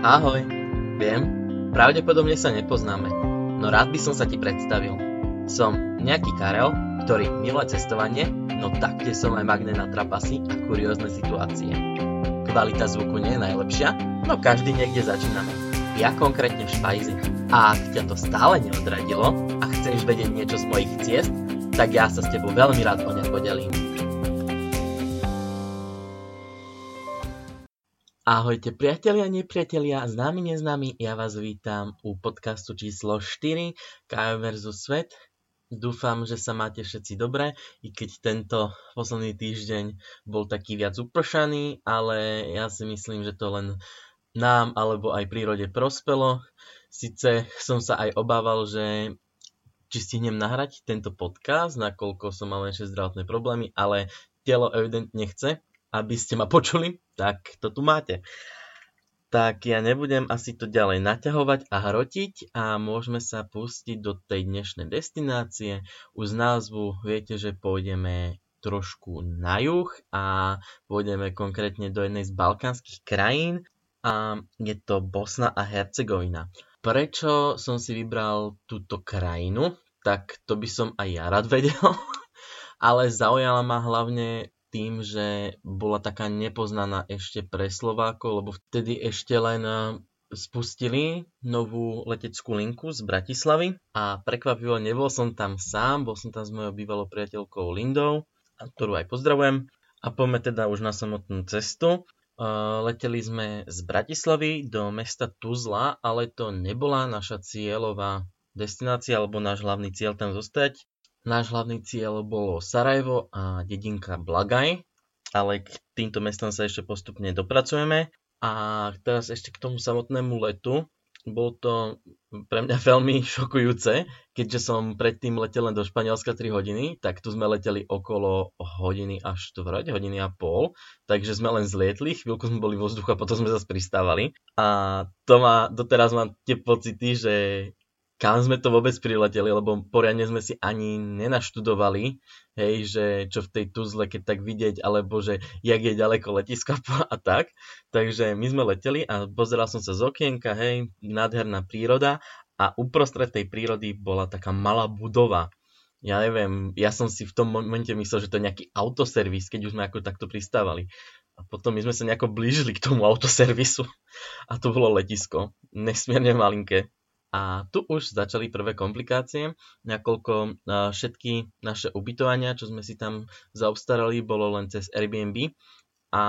Ahoj, viem, pravdepodobne sa nepoznáme, no rád by som sa ti predstavil. Som nejaký Karel, ktorý miluje cestovanie, no taktiež som aj magnet na trapasy a kuriózne situácie. Kvalita zvuku nie je najlepšia, no každý niekde začíname. Ja konkrétne v Špajzi. A ak ťa to stále neodradilo a chceš vedieť niečo z mojich ciest, tak ja sa s tebou veľmi rád o ne podelím. Ahojte priatelia, nepriatelia, známi, neznámi, ja vás vítam u podcastu číslo 4 KM versus Svet. Dúfam, že sa máte všetci dobre, i keď tento posledný týždeň bol taký viac upršaný, ale ja si myslím, že to len nám alebo aj prírode prospelo. Sice som sa aj obával, že či stihnem nahrať tento podcast, nakoľko som mal ešte zdravotné problémy, ale telo evidentne chce, aby ste ma počuli, tak to tu máte. Tak ja nebudem asi to ďalej naťahovať a hrotiť a môžeme sa pustiť do tej dnešnej destinácie. Už z názvu viete, že pôjdeme trošku na juh a pôjdeme konkrétne do jednej z balkánskych krajín a je to Bosna a Hercegovina. Prečo som si vybral túto krajinu? Tak to by som aj ja rád vedel. Ale zaujala ma hlavne tým, že bola taká nepoznaná ešte pre Slovákov, lebo vtedy ešte len eh, spustili novú leteckú linku z Bratislavy a prekvapivo nebol som tam sám, bol som tam s mojou bývalou priateľkou Lindou, ktorú aj pozdravujem. A poďme teda už na samotnú cestu. Eh, leteli sme z Bratislavy do mesta Tuzla, ale to nebola naša cieľová destinácia alebo náš hlavný cieľ tam zostať. Náš hlavný cieľ bolo Sarajevo a dedinka Blagaj, ale k týmto mestom sa ešte postupne dopracujeme. A teraz ešte k tomu samotnému letu. Bolo to pre mňa veľmi šokujúce, keďže som predtým letel len do Španielska 3 hodiny, tak tu sme leteli okolo hodiny až štvrť, hodiny a pol, takže sme len zlietli, chvíľku sme boli vo vzduchu a potom sme zase pristávali. A to má, doteraz mám tie pocity, že kam sme to vôbec prileteli, lebo poriadne sme si ani nenaštudovali, hej, že čo v tej Tuzle, keď tak vidieť, alebo že jak je ďaleko letisko a tak. Takže my sme leteli a pozeral som sa z okienka, hej, nádherná príroda a uprostred tej prírody bola taká malá budova. Ja neviem, ja som si v tom momente myslel, že to je nejaký autoservis, keď už sme ako takto pristávali. A potom my sme sa nejako blížili k tomu autoservisu a to bolo letisko, nesmierne malinké. A tu už začali prvé komplikácie, nakoľko všetky naše ubytovania, čo sme si tam zaobstarali, bolo len cez Airbnb. A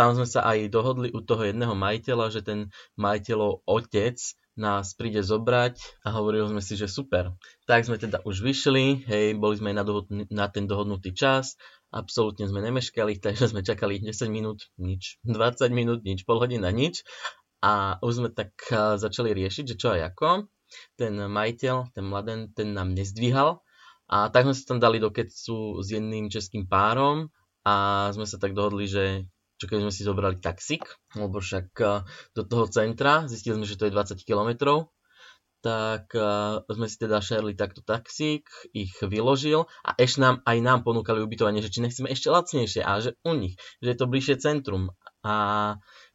tam sme sa aj dohodli u toho jedného majiteľa, že ten majiteľov otec nás príde zobrať a hovorili sme si, že super. Tak sme teda už vyšli, hej, boli sme na, dohod- na ten dohodnutý čas, absolútne sme nemeškali, takže sme čakali 10 minút, nič, 20 minút, nič, pol hodina, nič a už sme tak začali riešiť, že čo aj ako. Ten majiteľ, ten mladen, ten nám nezdvíhal a tak sme sa tam dali do kecu s jedným českým párom a sme sa tak dohodli, že čo keď sme si zobrali taxík, lebo však do toho centra, zistili sme, že to je 20 km, tak uh, sme si teda šerli takto taxík, ich vyložil a ešte nám, aj nám ponúkali ubytovanie, že či nechceme ešte lacnejšie a že u nich, že je to bližšie centrum. A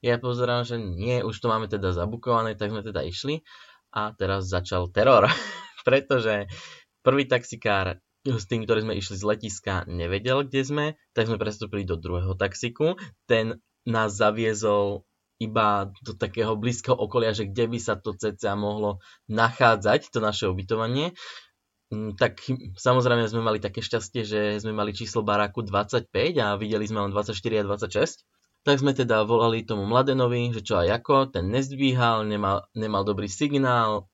ja pozerám, že nie, už to máme teda zabukované, tak sme teda išli a teraz začal teror, pretože prvý taxikár s tým, ktorý sme išli z letiska, nevedel, kde sme, tak sme prestúpili do druhého taxiku. Ten nás zaviezol iba do takého blízkeho okolia, že kde by sa to cca mohlo nachádzať, to naše ubytovanie. Mm, tak samozrejme sme mali také šťastie, že sme mali číslo baráku 25 a videli sme len 24 a 26. Tak sme teda volali tomu Mladenovi, že čo aj ako, ten nezdvíhal, nemal, nemal dobrý signál,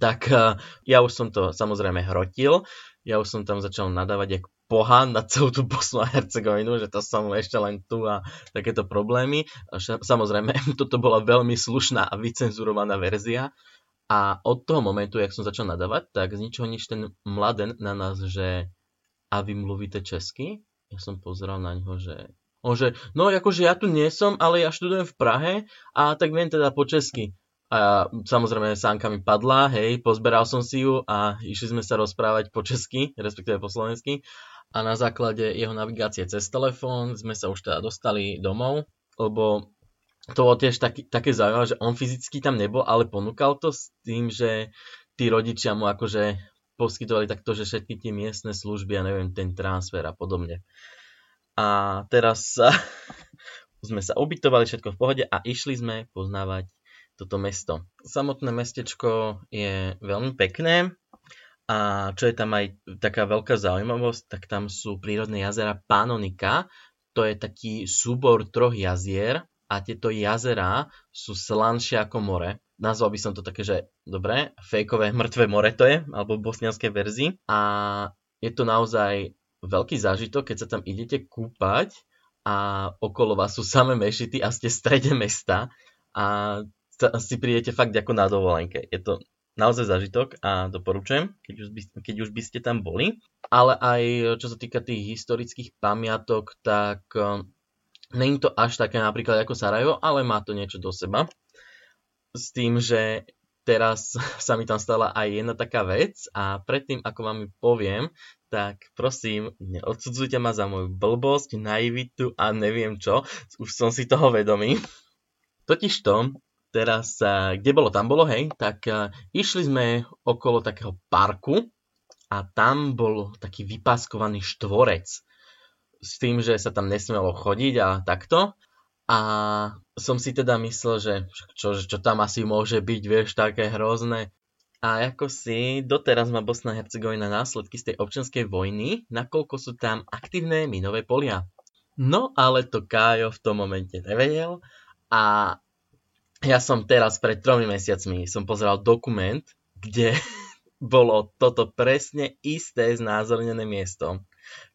tak eh, ja už som to samozrejme hrotil, ja už som tam začal nadávať jak pohán na celú tú Bosnu a Hercegovinu, že to som ešte len tu a takéto problémy. Samozrejme, toto bola veľmi slušná a vycenzurovaná verzia. A od toho momentu, jak som začal nadávať, tak z ničoho nič ten mladen na nás, že a vy mluvíte česky? Ja som pozeral na ňo, že on že, no akože ja tu nie som, ale ja študujem v Prahe a tak viem teda po česky. A samozrejme sánka mi padla, hej, pozberal som si ju a išli sme sa rozprávať po česky, respektíve po slovensky. A na základe jeho navigácie cez telefón sme sa už teda dostali domov, lebo to bolo tiež taký, také zaujímavé, že on fyzicky tam nebol, ale ponúkal to s tým, že tí rodičia mu akože poskytovali takto, že všetky tie miestne služby a neviem, ten transfer a podobne. A teraz sa, sme sa ubytovali, všetko v pohode a išli sme poznávať toto mesto. Samotné mestečko je veľmi pekné a čo je tam aj taká veľká zaujímavosť, tak tam sú prírodné jazera Panonika. To je taký súbor troch jazier a tieto jazera sú slanšie ako more. Nazval by som to také, že dobre, fejkové mŕtve more to je, alebo v bosnianskej verzii. A je to naozaj veľký zážitok, keď sa tam idete kúpať a okolo vás sú samé mešity a ste v strede mesta a si prídete fakt ako na dovolenke. Je to naozaj zažitok a doporučujem, keď už, by, keď už by ste tam boli. Ale aj čo sa týka tých historických pamiatok, tak um, není to až také napríklad ako Sarajevo, ale má to niečo do seba. S tým, že teraz sa mi tam stala aj jedna taká vec a predtým, ako vám ju poviem, tak prosím, neodsudzujte ma za moju blbosť, naivitu a neviem čo, už som si toho vedomý. Totižto, teraz, kde bolo, tam bolo, hej, tak išli sme okolo takého parku a tam bol taký vypaskovaný štvorec s tým, že sa tam nesmelo chodiť a takto. A som si teda myslel, že čo, čo tam asi môže byť, vieš, také hrozné. A ako si, doteraz má Bosna a Hercegovina následky z tej občianskej vojny, nakoľko sú tam aktívne minové polia. No ale to Kájo v tom momente nevedel a ja som teraz pred tromi mesiacmi som pozeral dokument, kde bolo toto presne isté znázornené miesto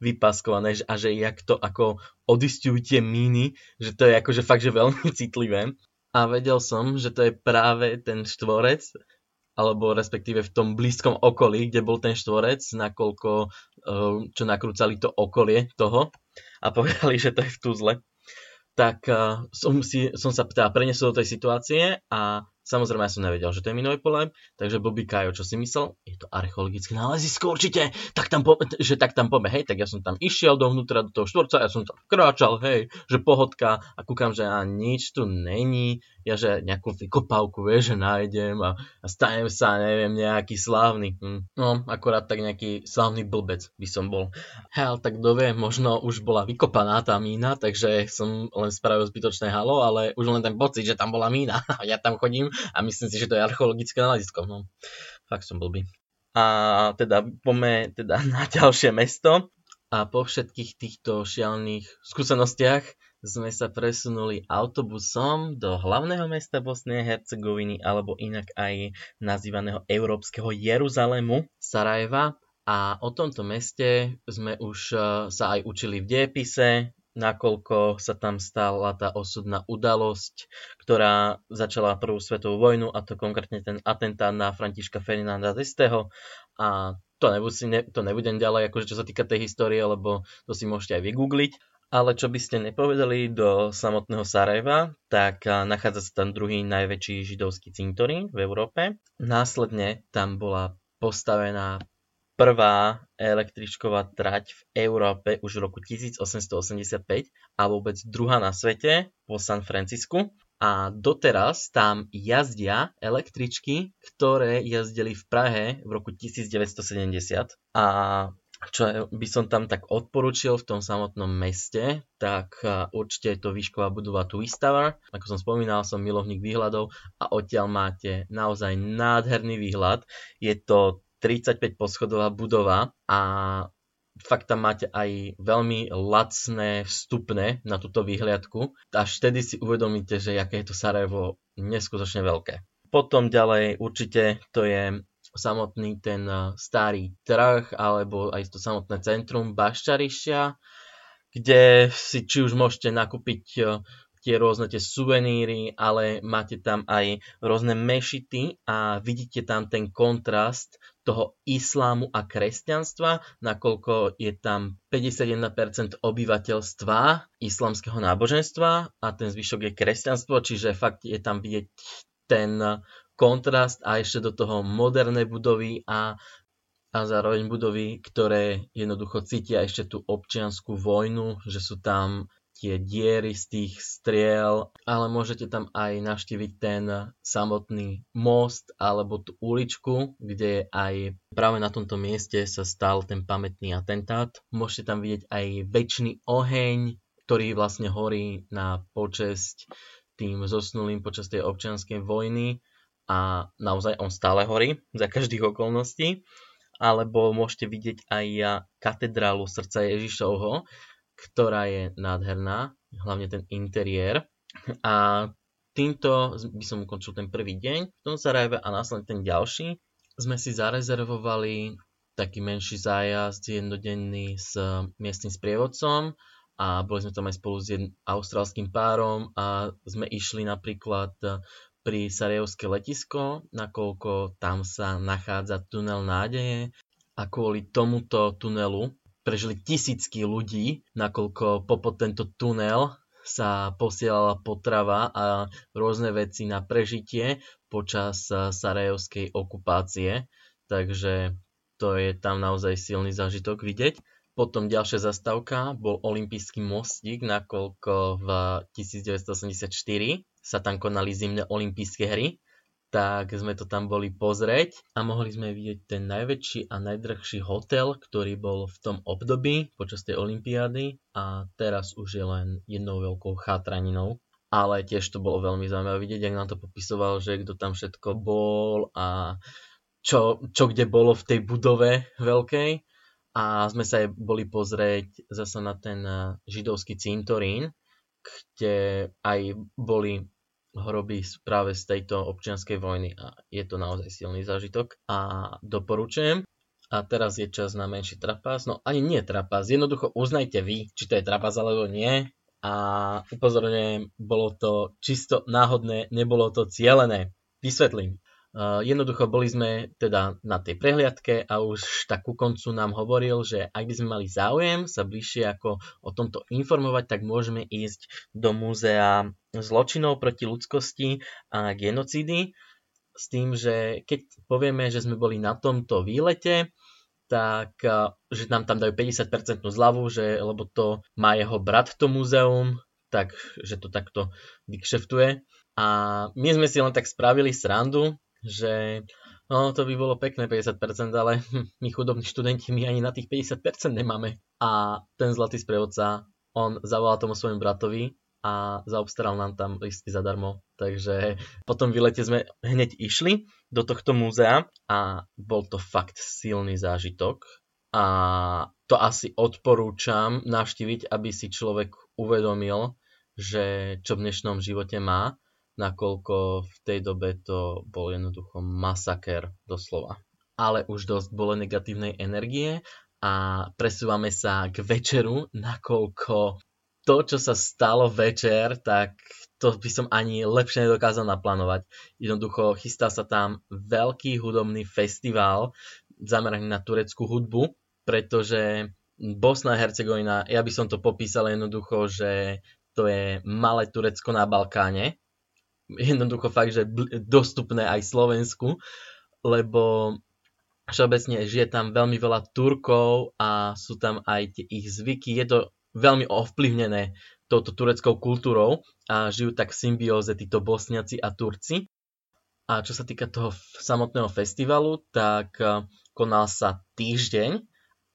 vypaskované a že jak to ako odistujú tie míny, že to je akože fakt, že veľmi citlivé. A vedel som, že to je práve ten štvorec, alebo respektíve v tom blízkom okolí, kde bol ten štvorec, nakoľko, eh, čo nakrúcali to okolie toho a povedali, že to je v Tuzle. Tak eh, som, si, som sa teda prenesol do tej situácie a Samozrejme, ja som nevedel, že to je minové pole, takže blbý Kajo, čo si myslel? Je to archeologické nálezisko určite, tak tam po, že tak tam poďme, hej, tak ja som tam išiel dovnútra do toho štvorca, ja som tam kráčal, hej, že pohodka a kúkam, že a nič tu není, ja že nejakú vykopávku, vieš, že nájdem a, a stanem sa, neviem, nejaký slávny. Hm. No, akorát tak nejaký slávny blbec by som bol. Hej, tak kto vie, možno už bola vykopaná tá mína, takže som len spravil zbytočné halo, ale už len ten pocit, že tam bola mína. ja tam chodím a myslím si, že to je archeologické nalezisko. No, fakt som blbý. A teda poďme teda na ďalšie mesto a po všetkých týchto šialných skúsenostiach sme sa presunuli autobusom do hlavného mesta Bosny a Hercegoviny alebo inak aj nazývaného Európskeho Jeruzalému, Sarajeva. A o tomto meste sme už eh, sa aj učili v diepise, nakoľko sa tam stala tá osudná udalosť, ktorá začala prvú svetovú vojnu, a to konkrétne ten atentát na Františka Ferdinanda d'Esteho. A to, nebudem, to nebudem ďalej, akože čo sa týka tej histórie, lebo to si môžete aj vygoogliť. Ale čo by ste nepovedali do samotného Sarajeva, tak nachádza sa tam druhý najväčší židovský cintorín v Európe. Následne tam bola postavená prvá električková trať v Európe už v roku 1885 a vôbec druhá na svete po San Francisku. A doteraz tam jazdia električky, ktoré jazdili v Prahe v roku 1970. A čo by som tam tak odporučil v tom samotnom meste, tak určite je to výšková budova Twist Tower. Ako som spomínal, som milovník výhľadov a odtiaľ máte naozaj nádherný výhľad. Je to 35 poschodová budova a fakt tam máte aj veľmi lacné vstupné na túto výhliadku. Až vtedy si uvedomíte, že aké je to Sarajevo neskutočne veľké. Potom ďalej určite to je samotný ten eh, starý trh alebo aj to samotné centrum Baščarišia, kde si či už môžete nakúpiť eh, tie rôzne tie suveníry, ale máte tam aj rôzne mešity a vidíte tam ten kontrast toho islámu a kresťanstva, nakoľko je tam 51% obyvateľstva islamského náboženstva a ten zvyšok je kresťanstvo, čiže fakt je tam vidieť ten kontrast a ešte do toho moderné budovy a, a zároveň budovy, ktoré jednoducho cítia ešte tú občianskú vojnu, že sú tam tie diery z tých striel, ale môžete tam aj navštíviť ten samotný most alebo tú uličku, kde aj práve na tomto mieste sa stal ten pamätný atentát. Môžete tam vidieť aj väčší oheň, ktorý vlastne horí na počesť tým zosnulým počas tej občianskej vojny a naozaj on stále horí za každých okolností alebo môžete vidieť aj katedrálu srdca Ježišovho, ktorá je nádherná, hlavne ten interiér. A týmto by som ukončil ten prvý deň v tom Sarajeve a následne ten ďalší sme si zarezervovali taký menší zájazd jednodenný s miestnym sprievodcom a boli sme tam aj spolu s jedným austrálským párom a sme išli napríklad pri Sarajevské letisko, nakoľko tam sa nachádza tunel nádeje a kvôli tomuto tunelu prežili tisícky ľudí, nakoľko popod tento tunel sa posielala potrava a rôzne veci na prežitie počas sarajevskej okupácie, takže to je tam naozaj silný zážitok vidieť. Potom ďalšia zastávka bol olympijský mostík, nakoľko v 1984 sa tam konali zimné olympijské hry, tak sme to tam boli pozrieť a mohli sme vidieť ten najväčší a najdrhší hotel, ktorý bol v tom období počas tej olympiády a teraz už je len jednou veľkou chátraninou. Ale tiež to bolo veľmi zaujímavé vidieť, ak nám to popisoval, že kto tam všetko bol a čo, čo kde bolo v tej budove veľkej a sme sa aj boli pozrieť zase na ten eh, židovský cintorín, kde aj boli hroby práve z tejto občianskej vojny a je to naozaj silný zážitok a doporučujem. A teraz je čas na menší trapas. No ani nie trapas, jednoducho uznajte vy, či to je trapas alebo nie. A upozorňujem, bolo to čisto náhodné, nebolo to cielené. Vysvetlím. Jednoducho boli sme teda na tej prehliadke a už tak ku koncu nám hovoril, že ak by sme mali záujem sa bližšie ako o tomto informovať, tak môžeme ísť do múzea zločinov proti ľudskosti a genocídy s tým, že keď povieme, že sme boli na tomto výlete, tak že nám tam dajú 50% zľavu, že, lebo to má jeho brat to múzeum, tak že to takto vykšeftuje. A my sme si len tak spravili srandu, že no to by bolo pekné 50%, ale my chudobní študenti, my ani na tých 50% nemáme. A ten zlatý sprievodca, on zavolal tomu svojmu bratovi a zaobstaral nám tam listy zadarmo. Takže potom vylete sme hneď išli do tohto múzea a bol to fakt silný zážitok. A to asi odporúčam navštíviť, aby si človek uvedomil, že čo v dnešnom živote má nakoľko v tej dobe to bol jednoducho masaker doslova. Ale už dosť bolo negatívnej energie a presúvame sa k večeru, nakoľko to, čo sa stalo večer, tak to by som ani lepšie nedokázal naplánovať. Jednoducho chystá sa tam veľký hudobný festival zameraný na tureckú hudbu, pretože Bosna a Hercegovina, ja by som to popísal jednoducho, že to je malé Turecko na Balkáne, jednoducho fakt, že dostupné aj Slovensku, lebo všeobecne žije tam veľmi veľa Turkov a sú tam aj tie ich zvyky. Je to veľmi ovplyvnené touto tureckou kultúrou a žijú tak v symbióze títo Bosniaci a Turci. A čo sa týka toho samotného festivalu, tak eh, konal sa týždeň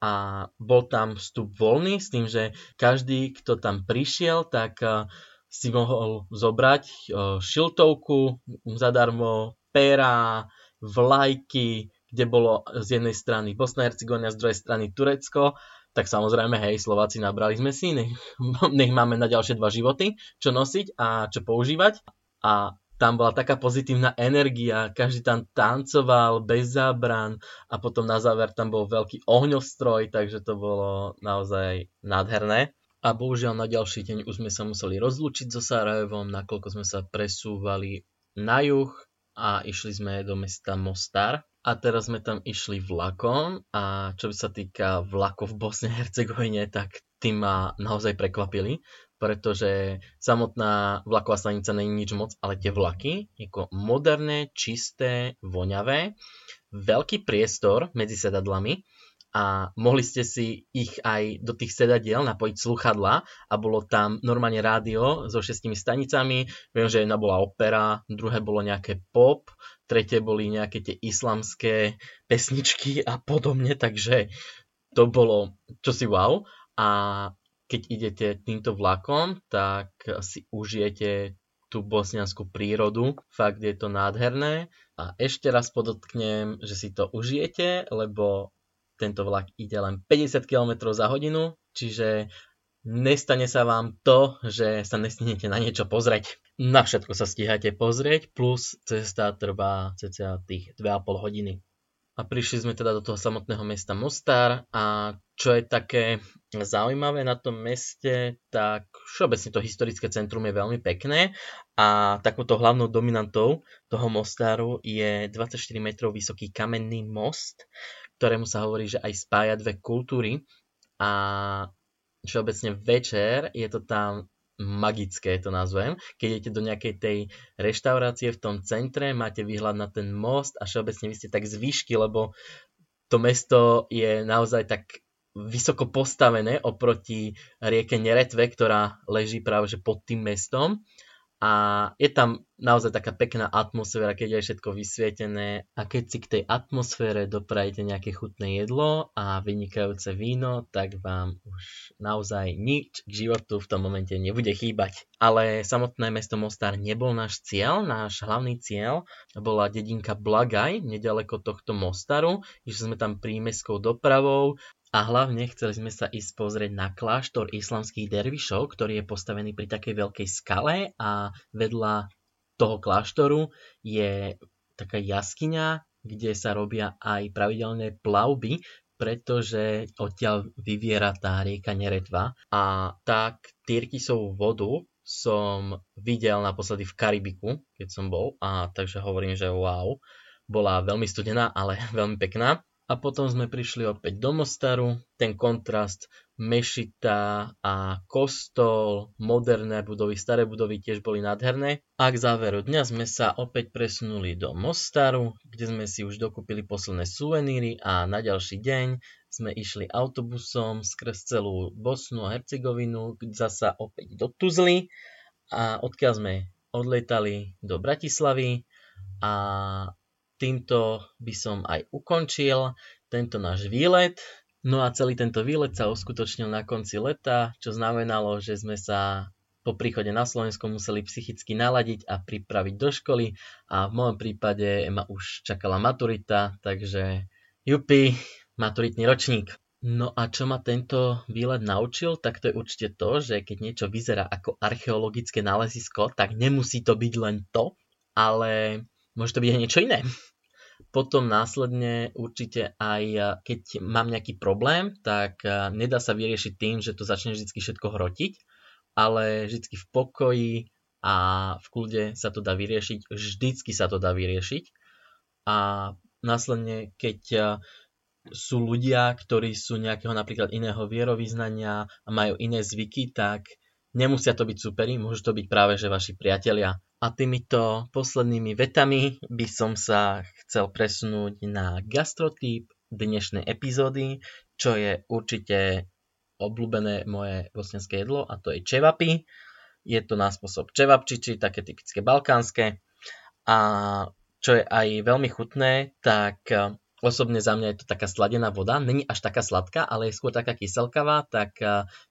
a bol tam vstup voľný s tým, že každý, kto tam prišiel, tak eh, si mohol zobrať šiltovku zadarmo, pera, vlajky, kde bolo z jednej strany Bosna Hercegovina, z druhej strany Turecko, tak samozrejme, hej, Slováci nabrali sme si, nech, nech máme na ďalšie dva životy, čo nosiť a čo používať. A tam bola taká pozitívna energia, každý tam tancoval bez zábran a potom na záver tam bol veľký ohňostroj, takže to bolo naozaj nádherné. A bohužiaľ na ďalší deň už sme sa museli rozlúčiť so Sarajevom, nakoľko sme sa presúvali na juh a išli sme do mesta Mostar. A teraz sme tam išli vlakom a čo sa týka vlakov v Bosne a Hercegovine, tak tí ma naozaj prekvapili, pretože samotná vlaková stanica není nič moc, ale tie vlaky, ako moderné, čisté, voňavé, veľký priestor medzi sedadlami a mohli ste si ich aj do tých sedadiel napojiť sluchadla a bolo tam normálne rádio so šestimi stanicami. Viem, že jedna bola opera, druhé bolo nejaké pop, tretie boli nejaké tie islamské pesničky a podobne, takže to bolo čosi wow. A keď idete týmto vlakom, tak si užijete tú bosnianskú prírodu. Fakt je to nádherné. A ešte raz podotknem, že si to užijete, lebo tento vlak ide len 50 km za hodinu, čiže nestane sa vám to, že sa nestihnete na niečo pozrieť. Na všetko sa stíhate pozrieť, plus cesta trvá cca tých 2,5 hodiny a prišli sme teda do toho samotného mesta Mostar a čo je také zaujímavé na tom meste, tak všeobecne to historické centrum je veľmi pekné a takouto hlavnou dominantou toho Mostaru je 24 metrov vysoký kamenný most, ktorému sa hovorí, že aj spája dve kultúry a všeobecne večer je to tam magické to nazvem. Keď idete do nejakej tej reštaurácie v tom centre, máte výhľad na ten most a všeobecne vy ste tak z výšky, lebo to mesto je naozaj tak vysoko postavené oproti rieke Neretve, ktorá leží práve že pod tým mestom a je tam naozaj taká pekná atmosféra, keď je všetko vysvietené a keď si k tej atmosfére doprajete nejaké chutné jedlo a vynikajúce víno, tak vám už naozaj nič k životu v tom momente nebude chýbať. Ale samotné mesto Mostar nebol náš cieľ, náš hlavný cieľ bola dedinka Blagaj, nedaleko tohto Mostaru, išli sme tam prímeskou dopravou a hlavne chceli sme sa ísť pozrieť na kláštor islamských dervišov, ktorý je postavený pri takej veľkej skale a vedľa toho kláštoru je taká jaskyňa, kde sa robia aj pravidelné plavby, pretože odtiaľ vyviera tá rieka Neretva. A tak Tyrkisovú vodu som videl naposledy v Karibiku, keď som bol, a takže hovorím, že wow, bola veľmi studená, ale veľmi pekná. A potom sme prišli opäť do Mostaru. Ten kontrast mešita a kostol, moderné budovy, staré budovy tiež boli nádherné. A k záveru dňa sme sa opäť presunuli do Mostaru, kde sme si už dokúpili posledné suveníry a na ďalší deň sme išli autobusom skrz celú Bosnu a Hercegovinu, zasa opäť do Tuzly a odkiaľ sme odletali do Bratislavy a týmto by som aj ukončil tento náš výlet. No a celý tento výlet sa uskutočnil na konci leta, čo znamenalo, že sme sa po príchode na Slovensko museli psychicky naladiť a pripraviť do školy a v môjom prípade ma už čakala maturita, takže jupi, maturitný ročník. No a čo ma tento výlet naučil, tak to je určite to, že keď niečo vyzerá ako archeologické nálezisko, tak nemusí to byť len to, ale môže to byť aj niečo iné. Potom následne určite aj keď mám nejaký problém, tak nedá sa vyriešiť tým, že to začne vždy všetko hrotiť, ale vždy v pokoji a v kľude sa to dá vyriešiť, vždycky sa to dá vyriešiť. A následne, keď sú ľudia, ktorí sú nejakého napríklad iného vierovýznania a majú iné zvyky, tak nemusia to byť superi, môžu to byť práve že vaši priatelia. A týmito poslednými vetami by som sa chcel presunúť na gastrotyp dnešnej epizódy, čo je určite obľúbené moje bosnianské jedlo a to je čevapy. Je to na spôsob čevapčiči, také typické balkánske. A čo je aj veľmi chutné, tak Osobne za mňa je to taká sladená voda, není až taká sladká, ale je skôr taká kyselkavá, tak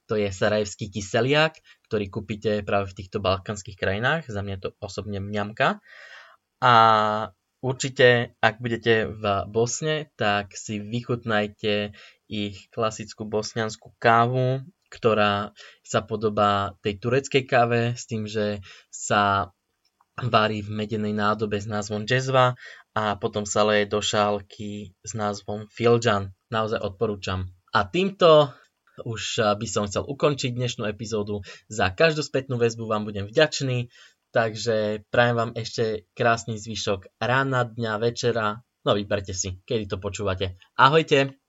to je sarajevský kyseliak, ktorý kúpite práve v týchto balkánskych krajinách, za mňa to osobne mňamka. A určite, ak budete v Bosne, tak si vychutnajte ich klasickú bosnianskú kávu, ktorá sa podobá tej tureckej káve s tým, že sa varí v medenej nádobe s názvom Jezva a potom sa leje do šálky s názvom Filjan. Naozaj odporúčam. A týmto už by som chcel ukončiť dnešnú epizódu. Za každú spätnú väzbu vám budem vďačný, takže prajem vám ešte krásny zvyšok rána, dňa, večera. No vyberte si, kedy to počúvate. Ahojte!